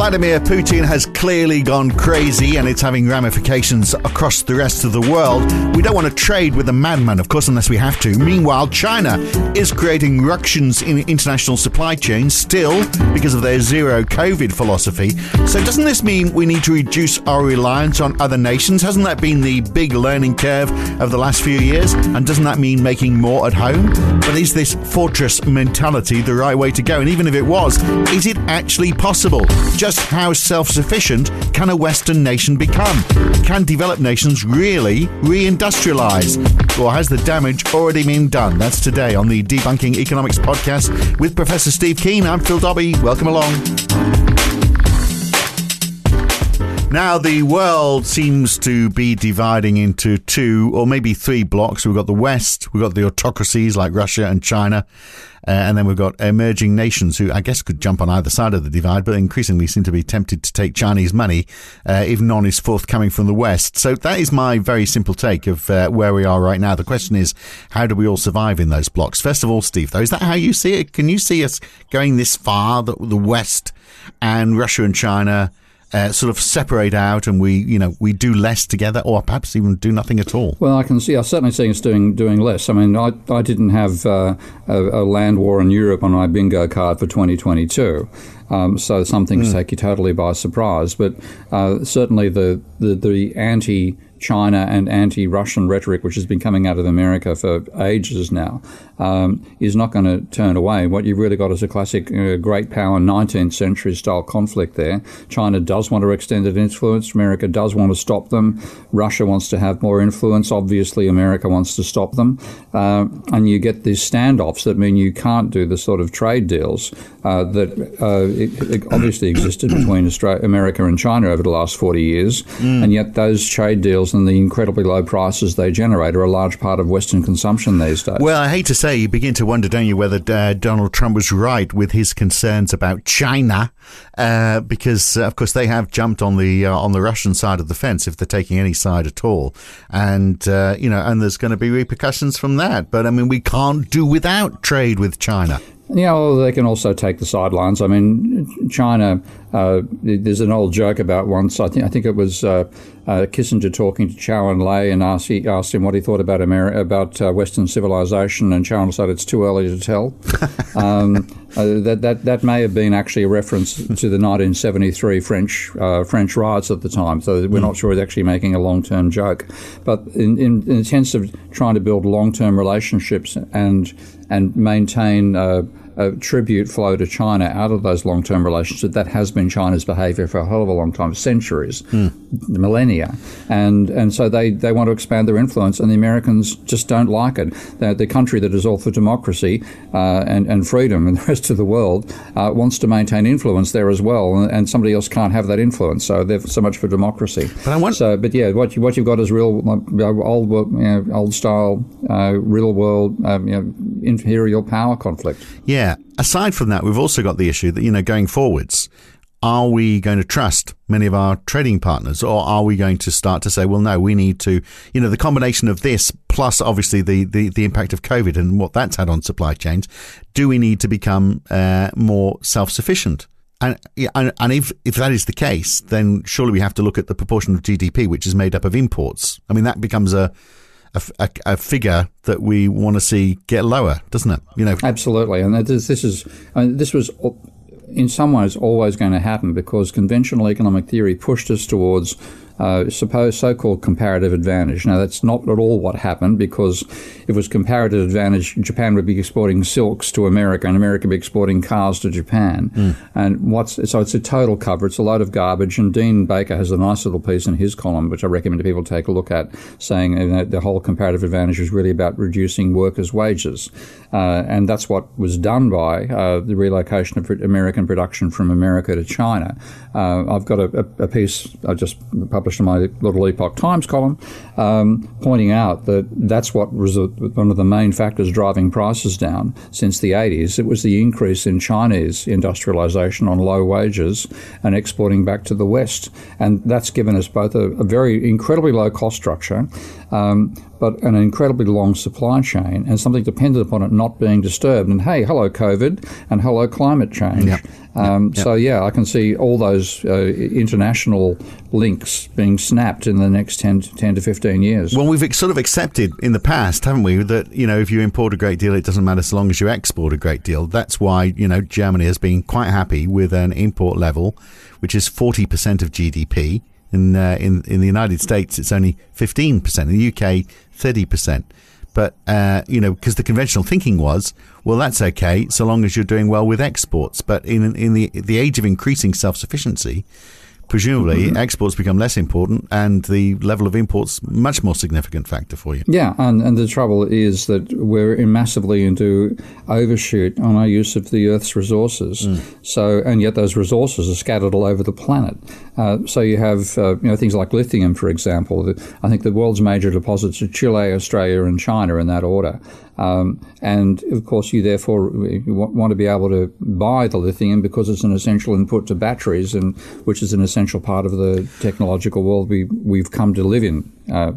Vladimir Putin has clearly gone crazy and it's having ramifications across the rest of the world. We don't want to trade with a madman, of course, unless we have to. Meanwhile, China is creating ructions in international supply chains still because of their zero COVID philosophy. So, doesn't this mean we need to reduce our reliance on other nations? Hasn't that been the big learning curve of the last few years? And doesn't that mean making more at home? But is this fortress mentality the right way to go? And even if it was, is it actually possible? Just how self sufficient can a Western nation become? Can developed nations really reindustrialize? Or has the damage already been done? That's today on the Debunking Economics podcast with Professor Steve Keen. I'm Phil Dobbie. Welcome along. Now, the world seems to be dividing into two or maybe three blocks. We've got the West, we've got the autocracies like Russia and China, uh, and then we've got emerging nations who I guess could jump on either side of the divide, but increasingly seem to be tempted to take Chinese money uh, if none is forthcoming from the West. So that is my very simple take of uh, where we are right now. The question is, how do we all survive in those blocks? First of all, Steve, though, is that how you see it? Can you see us going this far, the, the West and Russia and China? Uh, sort of separate out and we, you know, we do less together or perhaps even do nothing at all? Well, I can see, I certainly see us doing doing less. I mean, I, I didn't have uh, a, a land war in Europe on my bingo card for 2022. Um, so some things Hmm. take you totally by surprise. But uh, certainly the, the, the anti China and anti Russian rhetoric, which has been coming out of America for ages now, um, is not going to turn away. What you've really got is a classic uh, great power 19th century style conflict there. China does want to extend its influence, America does want to stop them, Russia wants to have more influence, obviously, America wants to stop them. Uh, and you get these standoffs that mean you can't do the sort of trade deals uh, that uh, it, it obviously existed between Australia, America and China over the last 40 years. And yet those trade deals and the incredibly low prices they generate are a large part of Western consumption these days. Well, I hate to say, you begin to wonder, don't you, whether uh, Donald Trump was right with his concerns about China, uh, because uh, of course they have jumped on the uh, on the Russian side of the fence if they're taking any side at all, and uh, you know, and there's going to be repercussions from that. But I mean, we can't do without trade with China. Yeah, well, they can also take the sidelines. I mean, China. Uh, there's an old joke about once. I think I think it was uh, uh, Kissinger talking to Zhou Enlai and asked, he asked him what he thought about Ameri- about uh, Western civilization, and Chow said it's too early to tell. um, uh, that that that may have been actually a reference to the 1973 French uh, French riots at the time. So we're not sure he's actually making a long term joke, but in, in, in the sense of trying to build long term relationships and and maintain uh, uh, tribute flow to China out of those long term relationships. That has been China's behaviour for a hell of a long time, centuries, millennia. And and so they, they want to expand their influence, and the Americans just don't like it. The, the country that is all for democracy uh, and, and freedom and the rest of the world uh, wants to maintain influence there as well, and, and somebody else can't have that influence. So they're so much for democracy. But I want- so, but yeah, what you, what you've got is real uh, old, you know, old style, uh, real world, um, you know, imperial power conflict. Yeah. Aside from that, we've also got the issue that, you know, going forwards, are we going to trust many of our trading partners or are we going to start to say, well, no, we need to, you know, the combination of this plus obviously the, the, the impact of COVID and what that's had on supply chains, do we need to become uh, more self sufficient? And, and and if if that is the case, then surely we have to look at the proportion of GDP which is made up of imports. I mean, that becomes a a, a, a figure that we want to see get lower, doesn't it? You know, Absolutely, and this, this is I mean, this was in some ways always going to happen because conventional economic theory pushed us towards uh, suppose so-called comparative advantage. Now that's not at all what happened because if it was comparative advantage, Japan would be exporting silks to America, and America would be exporting cars to Japan. Mm. And what's so it's a total cover. It's a load of garbage. And Dean Baker has a nice little piece in his column, which I recommend people take a look at, saying you know, the whole comparative advantage is really about reducing workers' wages, uh, and that's what was done by uh, the relocation of American production from America to China. Uh, I've got a, a, piece I just published in my little Epoch Times column um, pointing out that that's what was one of the main factors driving prices down since the 80s. It was the increase in Chinese industrialization on low wages and exporting back to the West. And that's given us both a, a very incredibly low cost structure, um, but an incredibly long supply chain and something dependent upon it not being disturbed. And hey, hello, COVID, and hello, climate change. Yep. Um, yep. So, yeah, I can see all those uh, international links being snapped in the next 10 to, 10 to 15 years. Well, we've sort of accepted in the past, haven't we, that, you know, if you import a great deal, it doesn't matter so long as you export a great deal. That's why, you know, Germany has been quite happy with an import level, which is 40% of GDP. In, uh, in, in the United States, it's only 15%. In the UK, 30%. But, uh, you know, because the conventional thinking was, well, that's okay so long as you're doing well with exports. But in, in the, the age of increasing self sufficiency, presumably mm-hmm. exports become less important and the level of imports much more significant factor for you. Yeah, and, and the trouble is that we're massively into overshoot on our use of the Earth's resources. Mm. So, and yet those resources are scattered all over the planet. Uh, so you have uh, you know things like lithium, for example. I think the world's major deposits are Chile, Australia, and China in that order. Um, and of course, you therefore want to be able to buy the lithium because it's an essential input to batteries, and which is an essential part of the technological world we we've come to live in. Uh,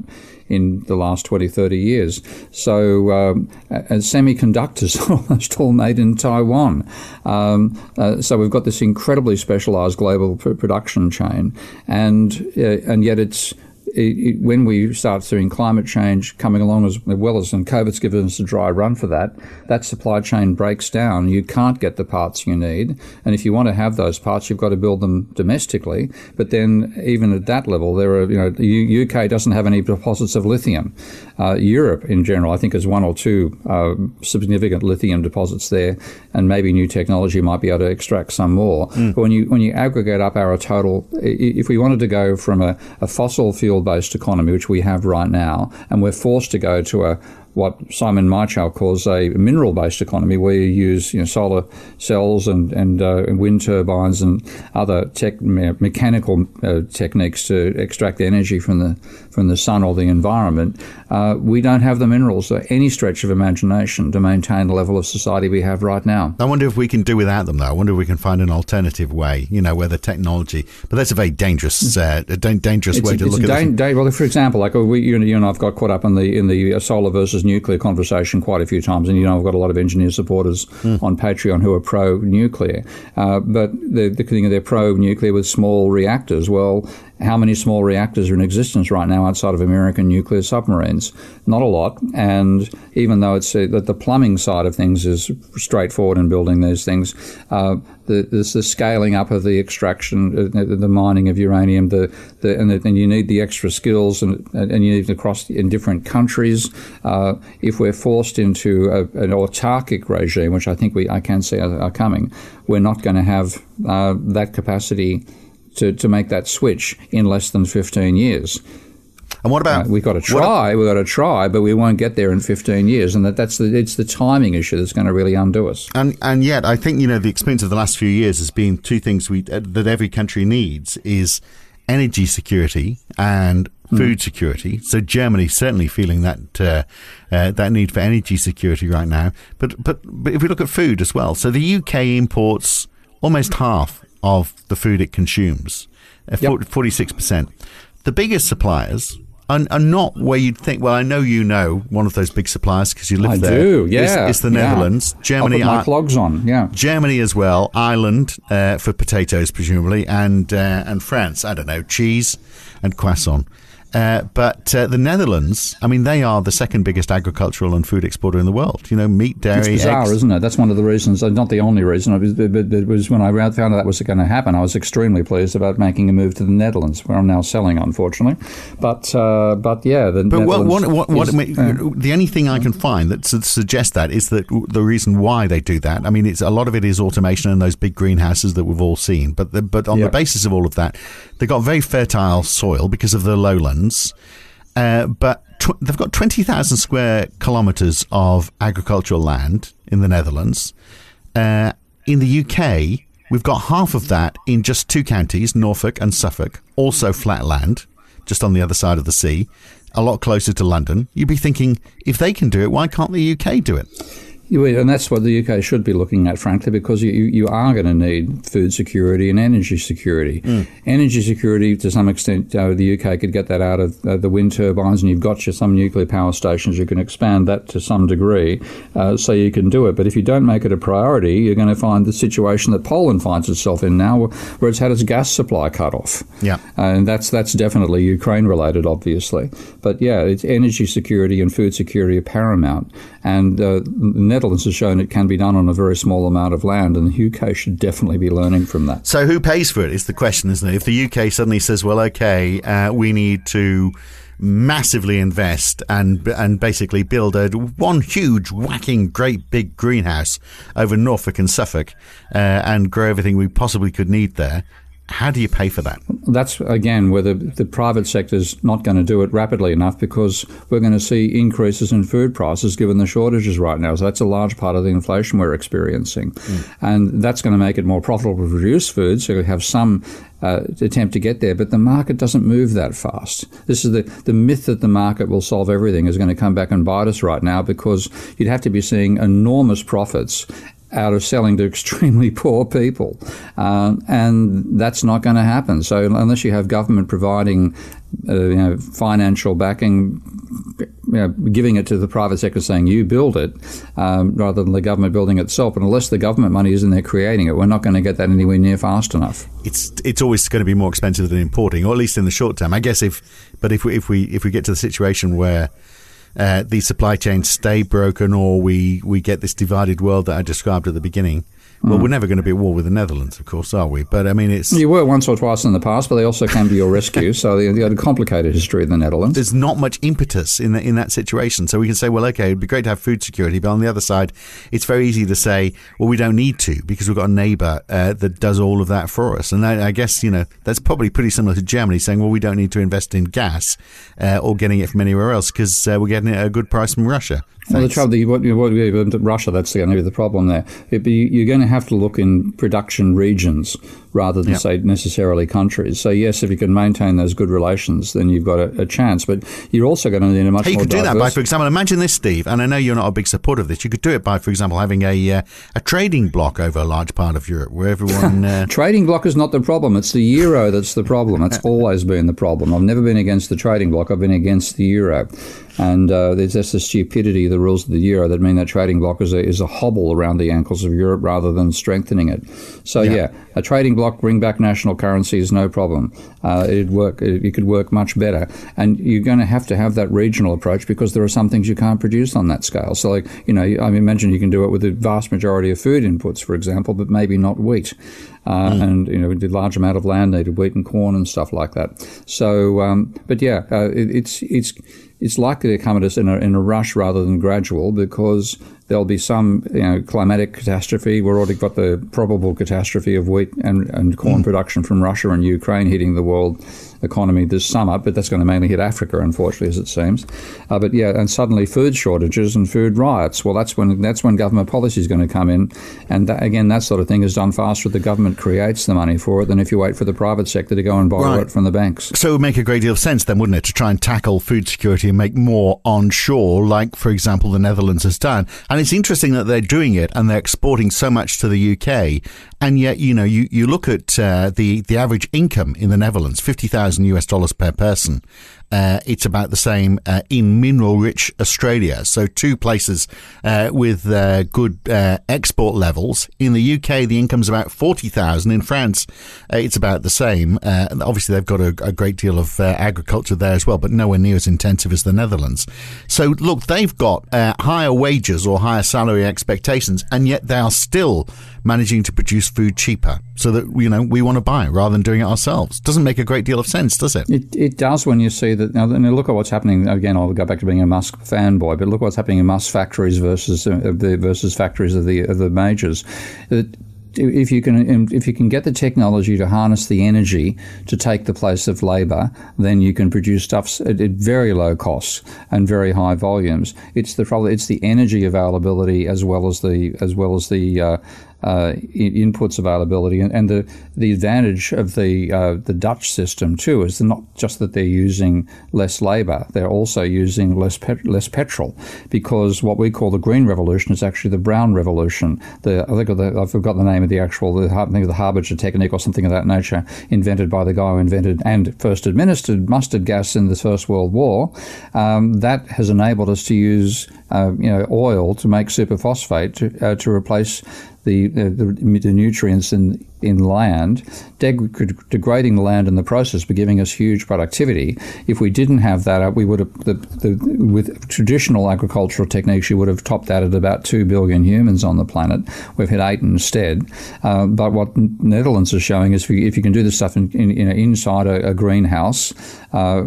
in the last 20, 30 years. So, um, semiconductors are almost all made in Taiwan. Um, uh, so, we've got this incredibly specialized global pr- production chain, and, uh, and yet it's it, it, when we start seeing climate change coming along as well as, and COVID's given us a dry run for that, that supply chain breaks down. You can't get the parts you need. And if you want to have those parts, you've got to build them domestically. But then even at that level, there are, you know, the UK doesn't have any deposits of lithium. Uh, Europe in general, I think, has one or two uh, significant lithium deposits there, and maybe new technology might be able to extract some more. Mm. But when you, when you aggregate up our total, if we wanted to go from a, a fossil fuel based economy, which we have right now, and we're forced to go to a what Simon Michaux calls a mineral-based economy, where you use you know, solar cells and and, uh, wind turbines and other tech, mechanical uh, techniques to extract energy from the from the sun or the environment. Uh, we don't have the minerals or any stretch of imagination to maintain the level of society we have right now. I wonder if we can do without them, though. I wonder if we can find an alternative way. You know, where the technology, but that's a very dangerous, uh, a dangerous it's way a, to look at it. Well, for example, like we, you, you and I've got caught up in the in the solar versus nuclear conversation quite a few times, and you know I've got a lot of engineer supporters mm. on Patreon who are pro nuclear, uh, but the, the thing they're pro nuclear with small reactors. Well, how many small reactors are in existence right now outside of American nuclear submarines? Not a lot. And even though it's uh, that the plumbing side of things is straightforward in building these things, uh, the, there's the scaling up of the extraction, uh, the mining of uranium, the, the and, the, and, you need the extra skills, and, and you need to cross in different countries. Uh, if we're forced into a, an autarkic regime, which I think we I can see are, are coming, we're not going to have uh, that capacity to, to make that switch in less than 15 years. And what about uh, we've got to try, we've got to try, but we won't get there in 15 years, and that, that's the, it's the timing issue that's going to really undo us. And and yet, I think you know the experience of the last few years has been two things we uh, that every country needs is energy security and hmm. food security. So Germany certainly feeling that uh, uh, that need for energy security right now. But but but if we look at food as well, so the UK imports almost half of the food it consumes, uh, forty six percent. The biggest suppliers are, are, not where you'd think. Well, I know you know one of those big suppliers because you live I there. I do. Yeah, it's, it's the Netherlands, yeah. Germany. I'll put my clogs on. Yeah, Germany as well. Ireland uh, for potatoes, presumably, and uh, and France. I don't know cheese and croissant. Uh, but uh, the Netherlands, I mean, they are the second biggest agricultural and food exporter in the world. You know, meat, dairy, It's bizarre, eggs. isn't it? That's one of the reasons, uh, not the only reason, but but it was when I found out that was going to happen, I was extremely pleased about making a move to the Netherlands, where I'm now selling, unfortunately. But uh, but yeah, the But Netherlands what, what, what, is, I mean, the only thing I can find that suggests that is that the reason why they do that. I mean, it's a lot of it is automation and those big greenhouses that we've all seen. But the, but on Yeah. the basis of all of that, they've got very fertile soil because of the lowlands. Uh, but tw- they've got twenty thousand square kilometres of agricultural land in the Netherlands. Uh, in the UK, we've got half of that in just two counties, Norfolk and Suffolk, also flat land, just on the other side of the sea, a lot closer to London. You'd be thinking, if they can do it, why can't the UK do it? And that's what the UK should be looking at, frankly, because you, you are going to need food security and energy security. Mm. Energy security, to some extent, uh, the UK could get that out of uh, the wind turbines, and you've got your, some nuclear power stations. You can expand that to some degree, uh, so you can do it. But if you don't make it a priority, you're going to find the situation that Poland finds itself in now, where it's had its gas supply cut off. Yeah. and that's that's definitely Ukraine related, obviously. But yeah, it's energy security and food security are paramount. And uh, the Netherlands has shown it can be done on a very small amount of land, and the UK should definitely be learning from that. So who pays for it is the question, isn't it? If the UK suddenly says, well, okay, uh, we need to massively invest and and basically build a one huge whacking great big greenhouse over Norfolk and Suffolk uh, and grow everything we possibly could need there how do you pay for that That's again where the, the private sector is not going to do it rapidly enough because we're going to see increases in food prices given the shortages right now. So that's a large part of the inflation we're experiencing, and that's going to make it more profitable to produce food. So you have some uh, attempt to get there, but the market doesn't move that fast. This is the the myth that the market will solve everything is going to come back and bite us right now because you'd have to be seeing enormous profits out of selling to extremely poor people. Um, and that's not going to happen. So unless you have government providing uh, you know, financial backing, you know, giving it to the private sector saying you build it um, rather than the government building itself. And unless the government money is in there creating it, we're not going to get that anywhere near fast enough. it's it's always going to be more expensive than importing, or at least in the short term. I guess if, but if we if we if we get to the situation where uh, the supply chains stay broken, or we we get this divided world that I described at the beginning, well, we're never going to be at war with the Netherlands, of course, are we? But I mean, it's You were once or twice in the past, but they also came to your rescue. So you got a complicated history in the Netherlands. there's not much impetus in the, in that situation. So we can say, well, okay, it'd be great to have food security, but on the other side, it's very easy to say, well, we don't need to because we've got a neighbour uh, that does all of that for us. And I, I guess you know that's probably pretty similar to Germany saying, well, we don't need to invest in gas uh, or getting it from anywhere else because uh, we're getting it at a good price from Russia. Well, the trouble, you- what, you- what, Russia, that's going to be the problem there. It you're going to have to look in production regions rather than, Yeah. say, necessarily countries. So, yes, if you can maintain those good relations, then you've got a, a chance. But you're also going to need a much Hey, you could do that by, for example, imagine this, Steve, and I know you're not a big supporter of this. You could do it by, for example, having a uh, a trading block over a large part of Europe where everyone. Uh, Trading block is not the problem. It's the euro that's the problem. It's always been the problem. I've never been against the trading block. I've been against the euro. And uh, there's just the stupidity of the rules of the euro that mean that trading block is a, is a hobble around the ankles of Europe rather than strengthening it. So, yeah, a trading block, bring back national currency is no problem. Uh, it'd work, it, it could work much better. And you're going to have to have that regional approach because there are some things you can't produce on that scale. So, like, you know, I imagine you can do it with the vast majority of food inputs, for example, but maybe not wheat. Uh, And, you know, we did a large amount of land needed, wheat and corn and stuff like that. So, um, but yeah, uh, it, it's, it's, it's likely to come at us in a, in a rush rather than gradual because there'll be some you know, climatic catastrophe. We've already got the probable catastrophe of wheat and, and corn production from Russia and Ukraine hitting the world economy this summer, but that's going to mainly hit Africa, unfortunately, as it seems. Uh, but yeah, and suddenly food shortages and food riots. Well, that's when that's when government policy is going to come in, and that, again, that sort of thing is done faster if the government creates the money for it than if you wait for the private sector to go and borrow Right. it from the banks. So it would make a great deal of sense then, wouldn't it, to try and tackle food security and make more onshore, like, for example, the Netherlands has done. And it's interesting that they're doing it and they're exporting so much to the UK. And yet, you know, you, you look at uh, the, the average income in the Netherlands, 50,000 US dollars per person. Uh, it's about the same uh, in mineral rich Australia. So, two places uh, with uh, good uh, export levels. In the UK, the income's about 40,000. In France, uh, it's about the same. obviously, they've got a, a great deal of agriculture there as well, but nowhere near as intensive as the Netherlands. So, look, they've got higher wages or higher salary expectations, and yet they are still managing to produce food cheaper so that you know we want to buy rather than doing it ourselves. Doesn't make a great deal of sense, does it? It, it does when you see that. Now, look at what's happening. Again, I'll go back to being a Musk fanboy, but look what's happening in Musk factories versus uh, the versus factories of the of the majors. It, if you can if you can get the technology to harness the energy to take the place of labor, then you can produce stuff at, at very low costs and very high volumes. It's the it's the energy availability as well as the as well as the uh, uh, inputs availability, and, and, the the advantage of the uh, the Dutch system too is not just that they're using less labour, they're also using less pet- less petrol, because what we call the green revolution is actually the brown revolution. The I think the, I forgot the name of the actual the I think the Harbinger technique or something of that nature, invented by the guy who invented and first administered mustard gas in the First World War. Um, that has enabled us to use uh, you know oil to make superphosphate to, uh, to replace the, uh, the, the nutrients in in land, deg- degrading the land in the process, but giving us huge productivity. If we didn't have that, we would have the, the, with traditional agricultural techniques, you would have topped that at about two billion humans on the planet. We've hit eight instead. Uh, but what Netherlands is showing is if you, if you can do this stuff in, in, in inside a, a greenhouse, uh,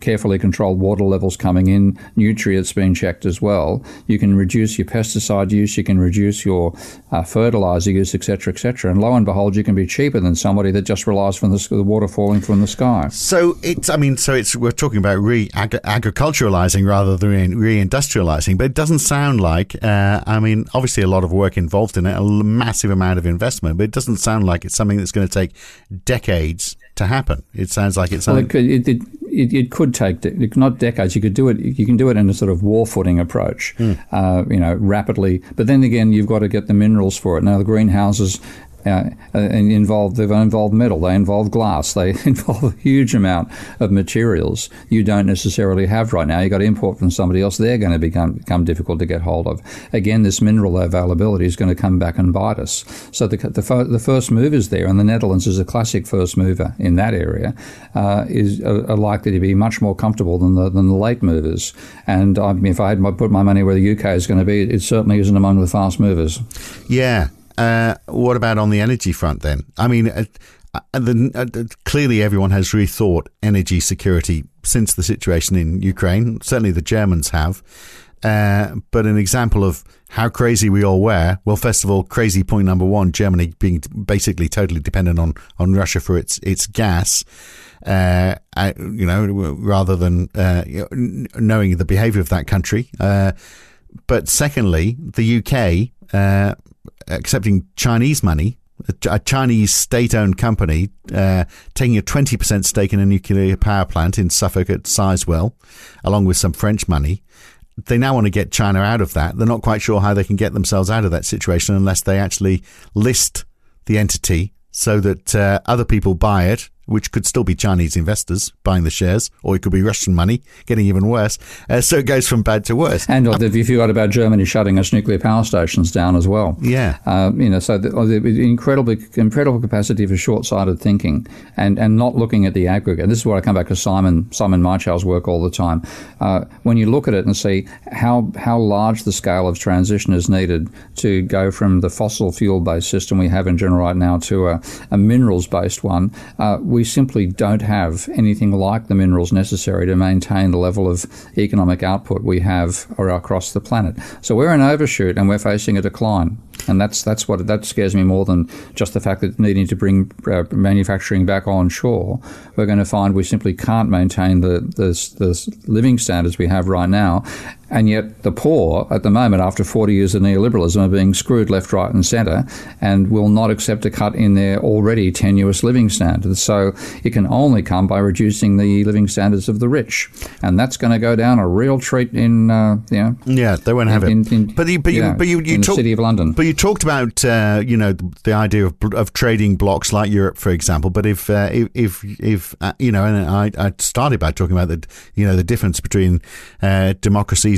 carefully controlled water levels coming in, nutrients being checked as well, you can reduce your pesticide use, you can reduce your uh, fertilizer use, etc., etc. And lo and behold you can be cheaper than somebody that just relies from the, the water falling from the sky. So it's, I mean, so it's we're talking about re agriculturalizing rather than re industrializing, but it doesn't sound like. Uh, I mean, obviously a lot of work involved in it, a massive amount of investment, but it doesn't sound like it's something that's going to take decades to happen. It sounds like it's. Well, it, could, it, it, it, it, could take de- not decades. You could do it. You can do it in a sort of war footing approach. Mm. Uh, you know, rapidly. But then again, you've got to get the minerals for it. Now the greenhouses uh, involve they've involved metal, they involve glass, they involve a huge amount of materials you don't necessarily have right now. You've got to import from somebody else. They're going to become become difficult to get hold of. Again, this mineral availability is going to come back and bite us. So the the, the first movers there, and the Netherlands is a classic first mover in that area, uh, is are, likely to be much more comfortable than the than the late movers. And I mean, if I had my, put my money where the UK is going to be, it certainly isn't among the fast movers. Yeah, uh, what about on the energy front then? I mean, uh, uh, the, uh, clearly everyone has rethought energy security since the situation in Ukraine. Certainly the Germans have. Uh, but an example of how crazy we all were. Well, first of all, crazy point number one: Germany being basically totally dependent on on Russia for its its gas. Uh, you know, rather than uh, knowing the behaviour of that country. Uh, but secondly, the UK accepting Chinese money, a, Chinese state-owned company uh, taking a 20% stake in a nuclear power plant in Suffolk at Sizewell, along with some French money. They now want to get China out of that. They're not quite sure how they can get themselves out of that situation unless they actually list the entity so that uh, other people buy it which could still be Chinese investors buying the shares, or it could be Russian money, getting even worse. Uh, so it goes from bad to worse. And um, if you forgot about Germany shutting its nuclear power stations down as well. Yeah. Uh, you know, so the, the incredible, incredible capacity for short-sighted thinking and, and not looking at the aggregate. And this is where I come back to Simon Simon Michaux's work all the time. Uh, when you look at it and see how how large the scale of transition is needed to go from the fossil fuel-based system we have in general right now to a, a minerals-based one, uh, we we simply don't have anything like the minerals necessary to maintain the level of economic output we have or across the planet. So we're an overshoot and we're facing a decline. And that's that's what that scares me more than just the fact that needing to bring uh, manufacturing back onshore. We're going to find we simply can't maintain the, the, the living standards we have right now And yet, the poor at the moment, after 40 years of neoliberalism, are being screwed left, right, and centre and will not accept a cut in their already tenuous living standards. So, it can only come by reducing the living standards of the rich. And that's going to go down a real treat in, uh, you know, Yeah, they won't have in- it. in- but you, but you, yeah, but you, you in the talk- city of London. But you talked about uh, you know the, the idea of of trading blocks like Europe, for example. But if uh, if if, if uh, you know, and I, I started by talking about the you know the difference between uh,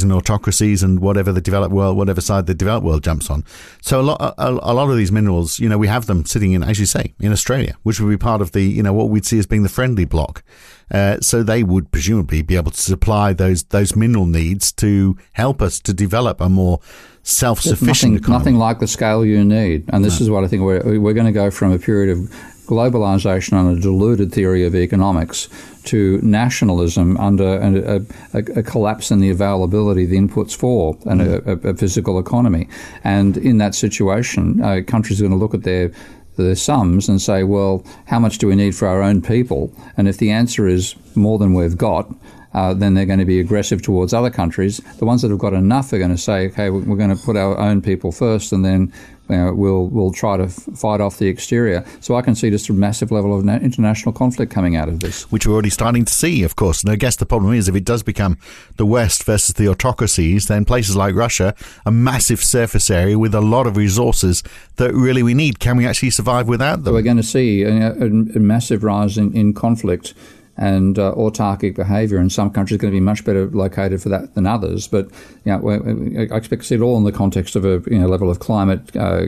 and autocracies and whatever the developed world, whatever side the developed world jumps on. So a lot a, a lot of these minerals, you know, we have them sitting in, as you say, in Australia, which would be part of the you know what we'd see as being the friendly bloc. Uh, so they would presumably be able to supply those those mineral needs to help us to develop a more self-sufficient nothing, economy. nothing like the scale you need. And this is what I think we're, we're going to go from a period of globalization on a diluted theory of economics to nationalism under a, a, a collapse in the availability of the inputs for and a, a, a physical economy. And in that situation, uh, countries are going to look at their their sums and say, well, how much do we need for our own people? And if the answer is more than we've got, uh, then they're going to be aggressive towards other countries. The ones that have got enough are going to say, okay, we're going to put our own people first, and then you know, we'll we'll try to fight off the exterior. So I can see just a massive level of na- international conflict coming out of this. which we're already starting to see, of course. And I guess the problem is if it does become the West versus the autocracies, then places like Russia, a massive surface area with a lot of resources that really we need. Can we actually survive without them? we're going to see a, a, a massive rise in, in conflict and uh, autarkic behaviour. And some countries are going to be much better located for that than others. But you know, I expect to see it all in the context of a you know, level of climate uh,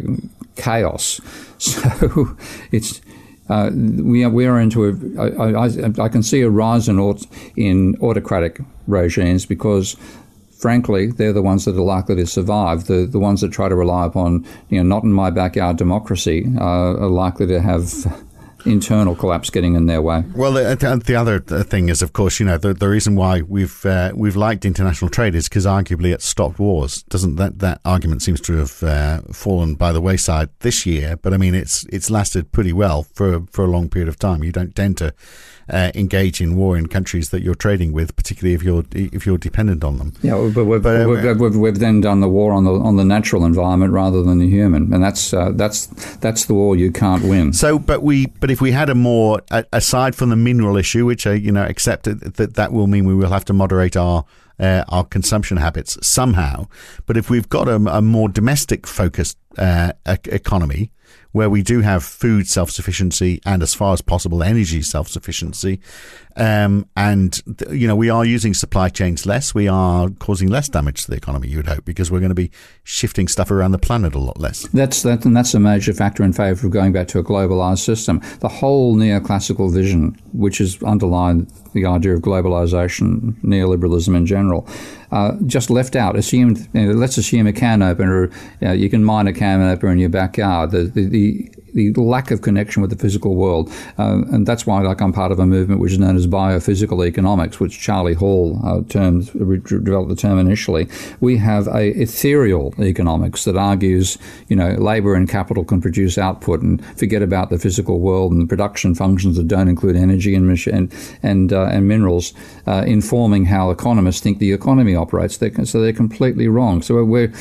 chaos. So it's. Uh, we are we are into a. I, I, I can see a rise in aut, in autocratic regimes because frankly, they're the ones that are likely to survive. The the ones that try to rely upon, you know, not in my backyard democracy, uh, are likely to have internal collapse getting in their way. Well, the, the the other thing is, of course, you know, the, the reason why we've uh, we've liked international trade is because arguably it stopped wars. Doesn't that that argument seems to have uh, fallen by the wayside this year? But I mean, it's it's lasted pretty well for for a long period of time. You don't tend to uh, engage in war in countries that you're trading with, particularly if you're if you're dependent on them. Yeah, but we've, But, uh, we've, we've, we've then done the war on the on the natural environment rather than the human, and that's uh, that's that's the war you can't win. So, but we, but if we had a more aside from the mineral issue, which I, you know, accept that that will mean we will have to moderate our uh, our consumption habits somehow. But if we've got a, a more domestic focused uh, e- economy where we do have food self sufficiency and, as far as possible, energy self sufficiency, um, and th- you know we are using supply chains less, we are causing less damage to the economy. You would hope because we're going to be shifting stuff around the planet a lot less. That's that, and that's a major factor in favour of going back to a globalised system. The whole neoclassical vision, which has underlined the idea of globalisation, neoliberalism in general, uh, just left out. Assumed, you know, let's assume a can opener. You, know, you can mine a can opener in your backyard. The, the, the the lack of connection with the physical world, uh, and that's why, like, I'm part of a movement which is known as biophysical economics, which Charlie Hall uh, termed developed the term initially. We have a ethereal economics that argues, you know, labour and capital can produce output, and forget about the physical world and the production functions that don't include energy and and and, uh, and minerals, uh, informing how economists think the economy operates. They're, so they're completely wrong. So we're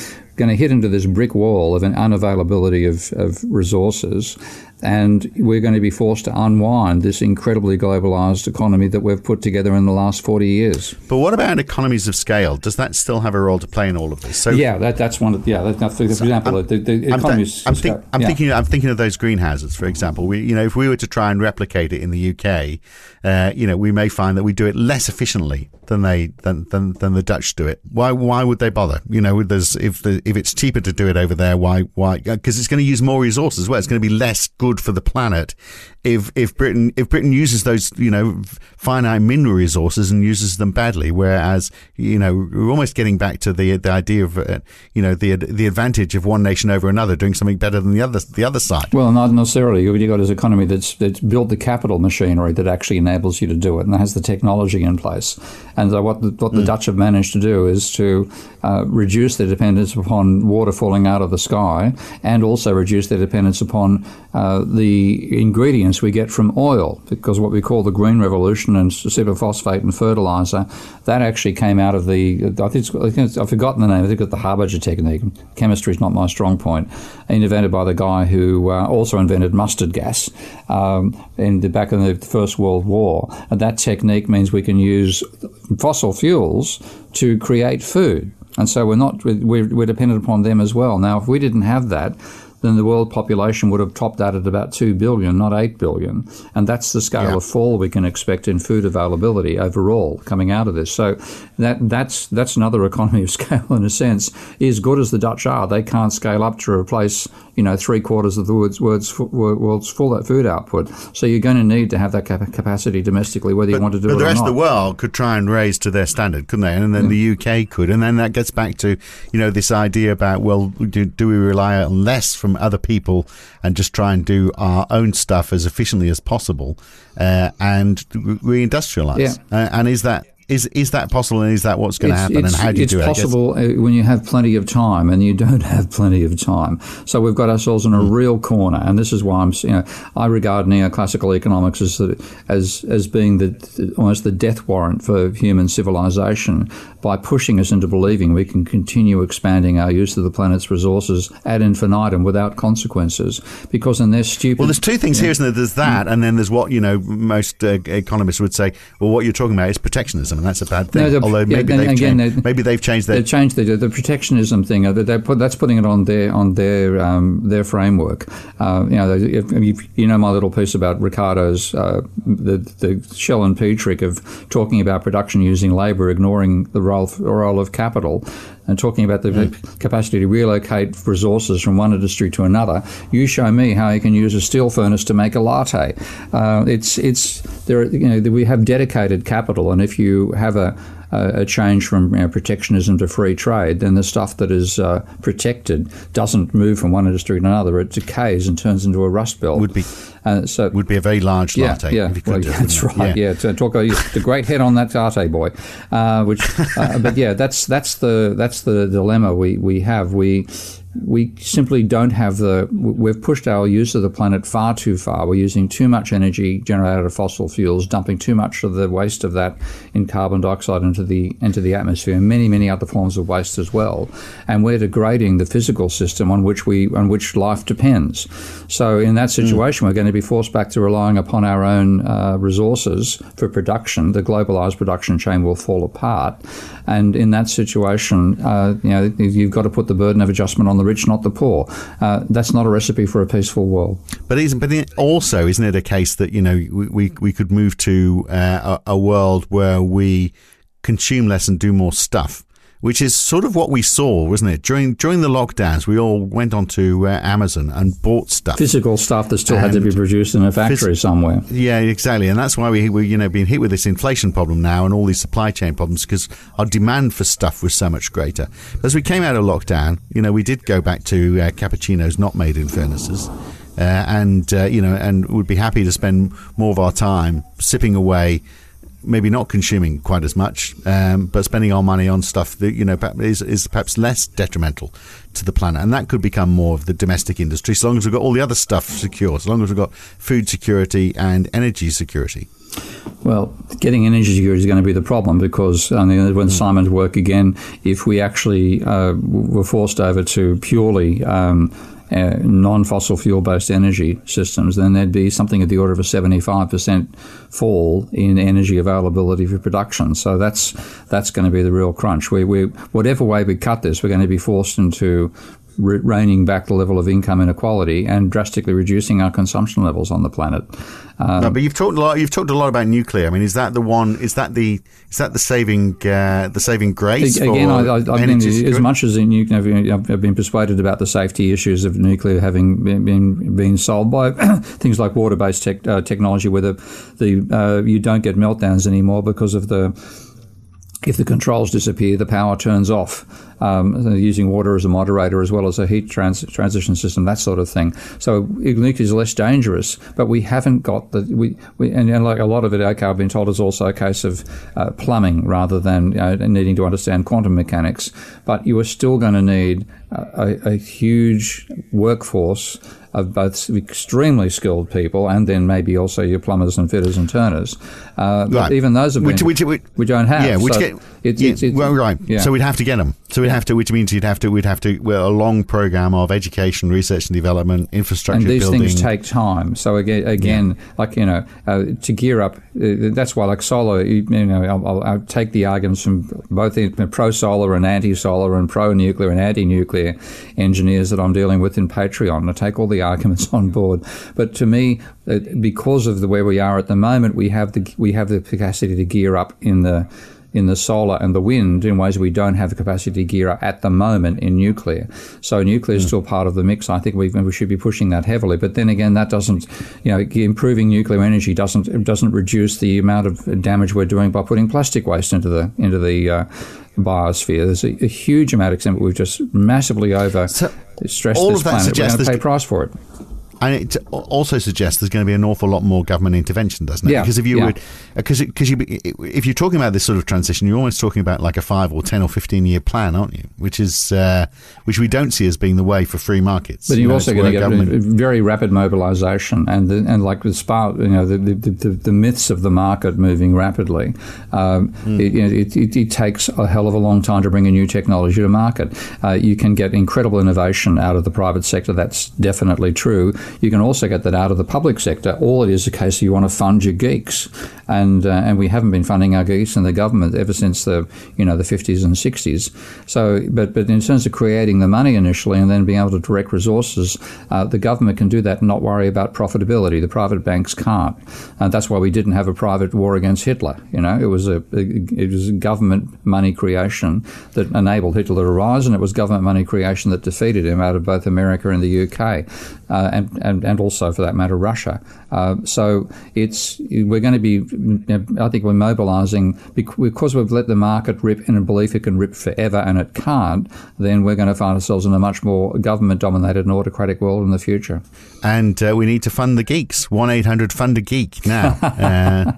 going to hit into this brick wall of an unavailability of, of resources, and we're going to be forced to unwind this incredibly globalized economy that we've put together in the last 40 years. But what about economies of scale? Does that still have a role to play in all of this? So Yeah, that, that's one of, yeah, that, that, for example, I'm- the, the economies. I'm, think- I'm yeah. thinking. I'm thinking of those greenhouses, for example. We, you know, if we were to try and replicate it in the UK, uh, you know, we may find that we do it less efficiently than they than, than than the Dutch do it. Why why would they bother? You know, there's if the if it's cheaper to do it over there, why why? Because it's going to use more resources. Well, it's going to be less good for the planet if if Britain if Britain uses those you know finite mineral resources and uses them badly. Whereas you know we're almost getting back to the the idea of uh, you know the the advantage of one nation over another doing something better than the other the other side. Well, not necessarily. You've got this economy that's, that's built the capital machinery that actually enables you to do it and has the technology in place. And so what the, what the Dutch have managed to do is to uh, reduce their dependence upon water falling out of the sky and also reduce their dependence upon uh, the ingredients we get from oil, because what we call the green revolution and superphosphate and fertilizer, that actually came out of the, I think, I think I've forgotten the name, I think it's the Harbinger technique. Chemistry is not my strong point. Invented by the guy who uh, also invented mustard gas um, in the, back in the First World War. And that technique means we can use fossil fuels to create food. And so we're not we're, we're dependent upon them as well. Now, if we didn't have that, then the world population would have topped out at about 2 billion, not 8 billion. And that's the scale Yeah. of fall we can expect in food availability overall coming out of this. So that that's that's another economy of scale in a sense. As good as the Dutch are, they can't scale up to replace you know three quarters of the world's, world's, world's full food output. So you're going to need to have that capa- capacity domestically, whether you want to do but it the or rest not. of the world could try and raise to their standard, couldn't they? And then the UK could, and then that gets back to you know this idea about well, do, do we rely on less from other people and just try and do our own stuff as efficiently as possible uh, and re- reindustrialize? Yeah. Uh, and is that is is that possible? And is that what's going to happen? And how do you do it? I guess? possible uh, when you have plenty of time, and you don't have plenty of time. So we've got ourselves in a Hmm. real corner, and this is why I'm. You know, I regard neoclassical economics as the, as as being the almost the death warrant for human civilization by pushing us into believing we can continue expanding our use of the planet's resources ad infinitum without consequences, because in their stupid. Well, there's two things here, isn't there? There's that, and then there's what you know. Most uh, economists would say, well, what you're talking about is protectionism, and that's a bad thing. No, Although maybe and they've again, changed, they- maybe they've changed their They changed the, the protectionism thing. uh, put, that's putting it on their on their um, their framework. Uh, you know, they- if, if you know my little piece about Ricardo's uh, the the Shell and pea trick of talking about production using labour, ignoring the role role of capital. And talking about the capacity to relocate resources from one industry to another, you show me how you can use a steel furnace to make a latte. Uh, it's it's there. are- You know, we have dedicated capital, and if you have a a a change from you know, protectionism to free trade, then the stuff that is uh, protected doesn't move from one industry to another. It decays and turns into a rust belt. Would be- uh, so. would be a very large yeah, latte. yeah, if you could well, do that's right. Yeah, to talk about the great head on that latte boy. Uh, which, uh, but yeah, that's that's the that's the dilemma we, we have. We we simply don't have the. We've pushed our use of the planet far too far. We're using too much energy generated out of fossil fuels, dumping too much of the waste of that in carbon dioxide into the into the atmosphere, and many many other forms of waste as well. And we're degrading the physical system on which we on which life depends. So in that situation, we're going to be forced back to relying upon our own uh, resources for production. The globalized production chain will fall apart, and in that situation, uh, you know, you've got to put the burden of adjustment on the rich, not the poor. Uh, that's not a recipe for a peaceful world. But isn't but also isn't it a case that you know we we, we could move to uh, a, a world where we consume less and do more stuff, which is sort of what we saw, wasn't it? During during the lockdowns, we all went onto uh, Amazon and bought stuff. Physical stuff that still had to be produced in a factory somewhere. Yeah, exactly, and that's why we we you know being hit with this inflation problem now and all these supply chain problems because our demand for stuff was so much greater. As we came out of lockdown, you know, we did go back to uh, cappuccinos not made in furnaces, uh, and uh, you know, and would be happy to spend more of our time sipping away. Maybe not consuming quite as much, um, but spending our money on stuff that you know is, is perhaps less detrimental to the planet, and that could become more of the domestic industry. So long as we've got all the other stuff secure, so long as we've got food security and energy security. Well, getting energy security is going to be the problem because I mean, when Simon's work again, if we actually uh, were forced over to purely um, uh, non-fossil fuel-based energy systems, then there'd be something at the order of a 75% fall in energy availability for production. So that's that's going to be the real crunch. We, we whatever way we cut this, we're going to be forced into re- reining back the level of income inequality and drastically reducing our consumption levels on the planet. Uh, no, but you've talked a lot. You've talked a lot about nuclear. I mean, is that the one? Is that the is that the saving uh, the saving grace? Again, I, been, as much as in nuclear, I've, I've been persuaded about the safety issues of nuclear having been been, been solved by things like water-based tech, uh, technology, where the, the uh, you don't get meltdowns anymore because of the if the controls disappear, the power turns off. Um, using water as a moderator as well as a heat trans- transition system, that sort of thing. So nuclear is less dangerous, but we haven't got the we, we and, and like a lot of it. Okay, I've been told is also a case of uh, plumbing rather than needing to understand quantum mechanics. But you are still going to need a, a huge workforce of both extremely skilled people and then maybe also your plumbers and fitters and turners. Uh, but Right. even those have been, Which- which- which- we don't have. Yeah, which So get, it's, yeah, well, right. yeah. So we'd have to get them. So we'd have to, which means you'd have to, we'd have to, well, a long program of education, research and development, infrastructure and these building. things take time. So again, again like you know, uh, to gear up, uh, that's why like solar. You, you know, I'll, I'll, I'll take the arguments from both the pro solar and anti solar and pro nuclear and anti nuclear engineers that I'm dealing with in Patreon. I take all the arguments on board. But to me, uh, because of the where we are at the moment, we have the we have the capacity to gear up in the in the solar and the wind in ways we don't have the capacity to gear up at the moment in nuclear. So nuclear is still part of the mix. I think we, we should be pushing that heavily. But then again, that doesn't, you know, improving nuclear energy doesn't doesn't reduce the amount of damage we're doing by putting plastic waste into the into the uh, biosphere. There's a, a huge amount of extent we've just massively over So, stressed all this of that planet. We're going to pay price for it. And it also suggests there's going to be an awful lot more government intervention, doesn't it? Yeah, Because if you yeah. would, because because you, if you're talking about this sort of transition, you're almost talking about like a five or ten or fifteen year plan, aren't you? Which is uh, which we don't see as being the way for free markets. But You you're know, also going to get government- very rapid mobilisation, and the, and like the spark, you know, the, the, the, the myths of the market moving rapidly. Um, it, you know, it, it, it takes a hell of a long time to bring a new technology to market. Uh, you can get incredible innovation out of the private sector. That's definitely true. You can also get that out of the public sector. All it is a case of you want to fund your geeks, and uh, and we haven't been funding our geese and the government ever since the you know the 50s and 60s. So, but but in terms of creating the money initially and then being able to direct resources, uh, the government can do that and not worry about profitability. The private banks can't, and that's why we didn't have a private war against Hitler. You know, it was a it was government money creation that enabled Hitler to rise, and it was government money creation that defeated him out of both America and the UK, uh, and, and and also for that matter Russia. Uh, so it's we're going to be. I think we're mobilising because we've let the market rip in a belief it can rip forever and it can't. Then we're going to find ourselves in a much more government-dominated and autocratic world in the future. and uh, we need to fund the geeks. One eight hundred fund a geek now. uh,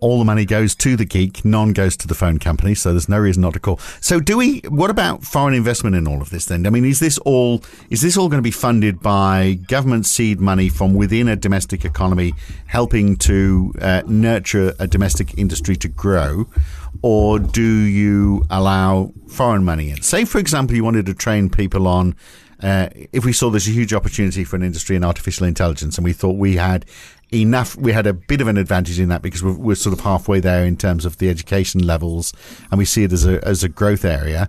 all the money goes to the geek, none goes to the phone company, so there's no reason not to call. So, do we? What about foreign investment in all of this? Then, I mean, is this all? Is this all going to be funded by government seed money from within a domestic economy, helping to uh, nurture a domestic industry to grow? Or do you allow foreign money in? Say, for example, you wanted to train people on uh, if we saw there's a huge opportunity for an industry in artificial intelligence and we thought we had enough, we had a bit of an advantage in that because we're, we're sort of halfway there in terms of the education levels and we see it as a, as a growth area.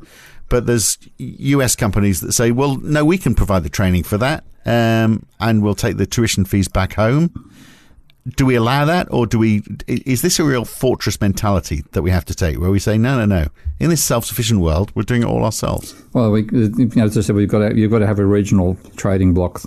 But there's US companies that say, well, no, we can provide the training for that um, and we'll take the tuition fees back home. Do we allow that, or do we? Is this a real fortress mentality that we have to take, where we say, no, no, no? In this self-sufficient world, we're doing it all ourselves. Well, we, as I said, we've got to, you've got to have a regional trading block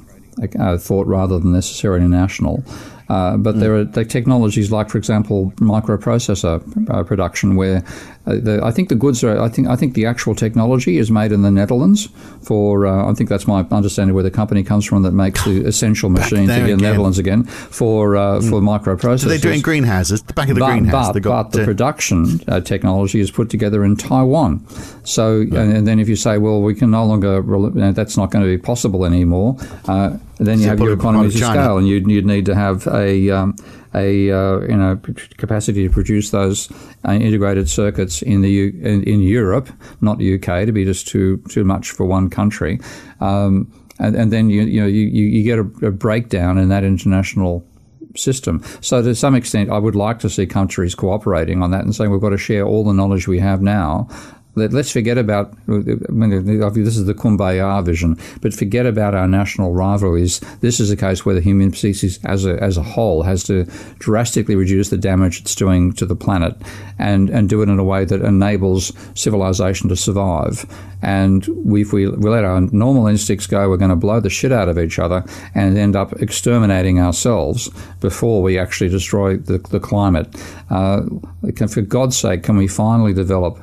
uh, thought rather than necessarily national. Uh, but there are the technologies like, for example, microprocessor uh, production, where uh, the, I think the goods are. I think I think the actual technology is made in the Netherlands. For uh, I think that's my understanding where the company comes from that makes the essential machines in the. Netherlands again for uh, for microprocessors. So they're doing greenhouses. The back of the but, greenhouse. But, got but the production uh, technology is put together in Taiwan. So, and, and then if you say, well, we can no longer, rel- you know, that's not going to be possible anymore, uh, then you have your economies of scale, and you'd, you'd need to have a um, a uh, you know capacity to produce those uh, integrated circuits in the U- in, in Europe, not the UK, to be just too too much for one country. Um, and, and then you you know you, you you get a, a breakdown in that international system. So to some extent, I would like to see countries cooperating on that and saying we've got to share all the knowledge we have now. Let, let's forget about. I mean, this is the kumbaya vision, but forget about our national rivalries. This is a case where the human species, as a as a whole, has to drastically reduce the damage it's doing to the planet, and and do it in a way that enables civilization to survive. And if we, we let our normal instincts go, we're going to blow the shit out of each other and end up exterminating ourselves before we actually destroy the, the climate. Uh, can, for God's sake, can we finally develop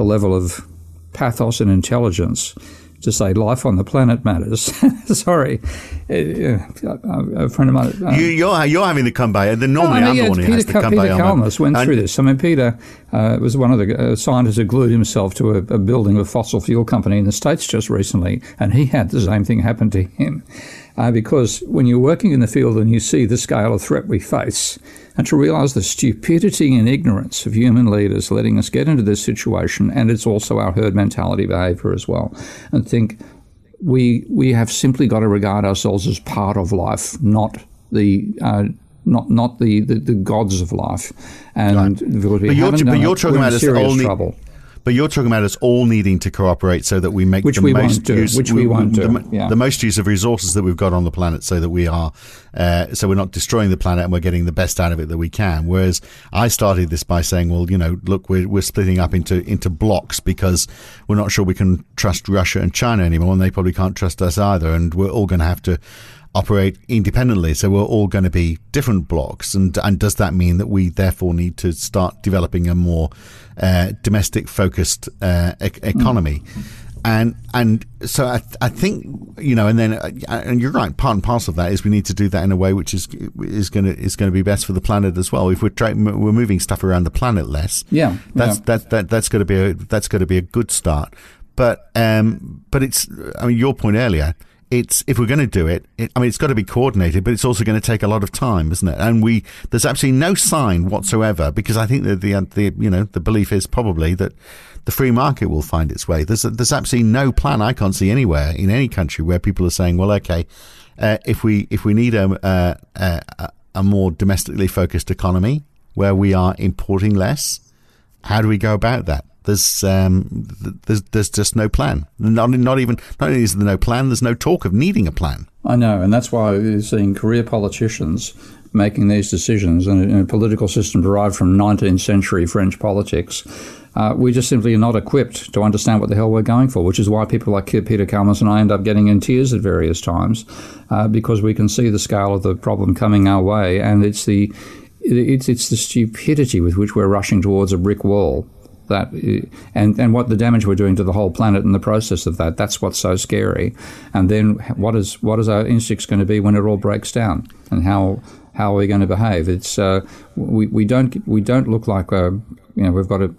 the level of pathos and intelligence to say life on the planet matters? Sorry. Uh, a friend of mine. uh, you, you're you're having the kumbaya. Then normally no, I I'm mean, the yeah, one who Peter, has the Ka- kumbaya. Peter on my- Kalmus went and- through this. I mean, Peter uh, was one of the uh, scientists who glued himself to a, a building of a fossil fuel company in the States just recently, and he had the same thing happen to him. Uh, because when you're working in the field and you see the scale of threat we face, and to realize the stupidity and ignorance of human leaders letting us get into this situation, and it's also our herd mentality behavior as well, and think we we have simply got to regard ourselves as part of life, not the uh, not not the, the, the, gods of life. And right. but you're, but you're talking about us all trouble. But you're talking about us all needing to cooperate so that we make which the we most use, which we, we won't the, do. Yeah. the most use of resources that we've got on the planet, so that we are, uh, so we're not destroying the planet and we're getting the best out of it that we can. Whereas I started this by saying, well, you know, look, we're we're splitting up into into blocks because we're not sure we can trust Russia and China anymore, and they probably can't trust us either, and we're all going to have to operate independently. So we're all going to be different blocks. And, and does that mean that we therefore need to start developing a more uh, domestic focused uh, e- economy? Mm. And and so I, I think you know, and then uh, and you're right. Part and parcel of that is we need to do that in a way which is is going to is going to be best for the planet as well. If we're tra- we're moving stuff around the planet less, yeah, that's yeah. that that that's going to be a that's going to be a good start. But um, but it's I mean your point earlier it's if we're going to do it, it, I mean, it's got to be coordinated, but it's also going to take a lot of time, isn't it? And we there's absolutely no sign whatsoever because I think that the uh, the you know the belief is probably that the free market will find its way. There's there's absolutely no plan I can't see anywhere in any country where people are saying, well, okay, uh, if we if we need a, uh, uh, a a more domestically focused economy where we are importing less, how do we go about that? There's um, there's there's just no plan. Not not even not only is there no plan, there's no talk of needing a plan. I know, and that's why you're seeing career politicians making these decisions in a, political system derived from 19th century French politics. Uh, we just simply are not equipped to understand what the hell we're going for, which is why people like Peter Kalmus and I end up getting in tears at various times uh, because we can see the scale of the problem coming our way, and it's the it's it's the stupidity with which we're rushing towards a brick wall that and and what the damage we're doing to the whole planet in the process of that that's what's so scary. And then what is what is our instincts going to be when it all breaks down? And how how are we going to behave? It's uh, we, we don't we don't look like a, you know we've got a,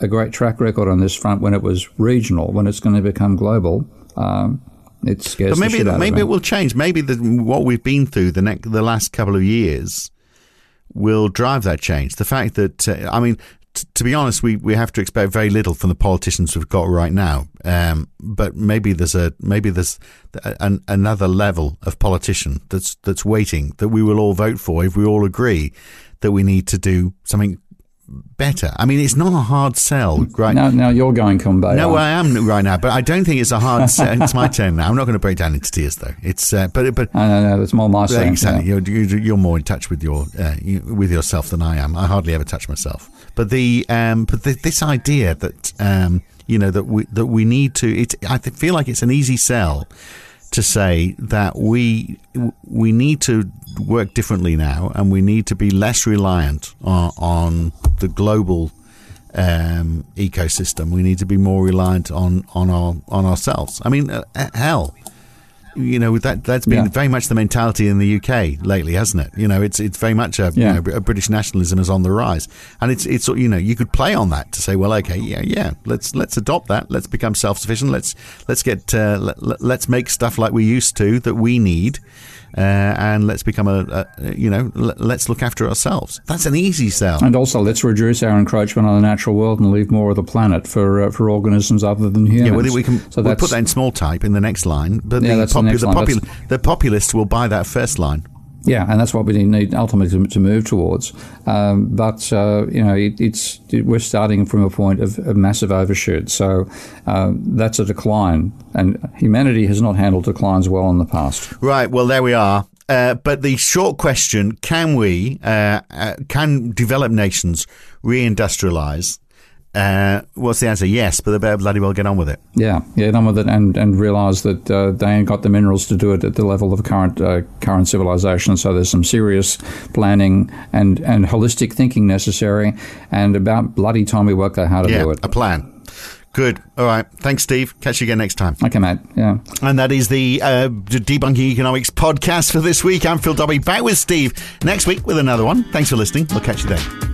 a great track record on this front when it was regional when it's going to become global. Um, it scares but maybe maybe it will change. Maybe the, what we've been through the next the last couple of years will drive that change. The fact that, uh, I mean, to be honest, we, we have to expect very little from the politicians we've got right now. Um, but maybe there's a maybe there's an, another level of politician that's that's waiting that we will all vote for if we all agree that we need to do something better. I mean, it's not a hard sell, right? Now, now you're going Kumbaya. No, I am right now, but I don't think it's a hard sell. it's my turn now. I'm not going to break down into tears, though. It's uh, but but no, no, no, it's more my turn. Exactly. Yeah. You're, you're more in touch with your uh, with yourself than I am. I hardly ever touch myself. But the um, but the, this idea that um, you know that we that we need to. It, I feel like it's an easy sell to say that we we need to work differently now, and we need to be less reliant on, on the global um, ecosystem. We need to be more reliant on on our on ourselves. I mean, uh, hell, you know that that's been yeah. very much the mentality in the UK lately, hasn't it? You know, it's it's very much a, yeah. you know, a British nationalism is on the rise, and it's it's you know you could play on that to say, well, okay, yeah, yeah, let's let's adopt that, let's become self sufficient, let's let's get uh, let, let's make stuff like we used to that we need, uh, and let's become a, a you know l- let's look after ourselves. That's an easy sell. And also, let's reduce our encroachment on the natural world and leave more of the planet for uh, for organisms other than humans. Yeah, well, we can so we'll put that in small type in the next line, but yeah, the, popu- the, popu- the populists will buy that first line. Yeah, and that's what we need ultimately to, move towards. Um, but uh, you know, it, it's it, we're starting from a point of, massive overshoot, so uh, that's a decline, and humanity has not handled declines well in the past. Right. Well, there we are. Uh, but the short question: Can we, uh, uh, can developed nations reindustrialize uh, what's the answer? Yes, but they better bloody well get on with it. Yeah, yeah, get on with it, and and realise that uh, they ain't got the minerals to do it at the level of current uh, current civilization. So there's some serious planning and and holistic thinking necessary, and about bloody time we work out how to yeah, do it. A plan. Good. All right. Thanks, Steve. Catch you again next time. Okay, mate. Yeah. And that is the uh, Debunking Economics podcast for this week. I'm Phil Dobbie, back with Steve next week with another one. Thanks for listening. We'll catch you then.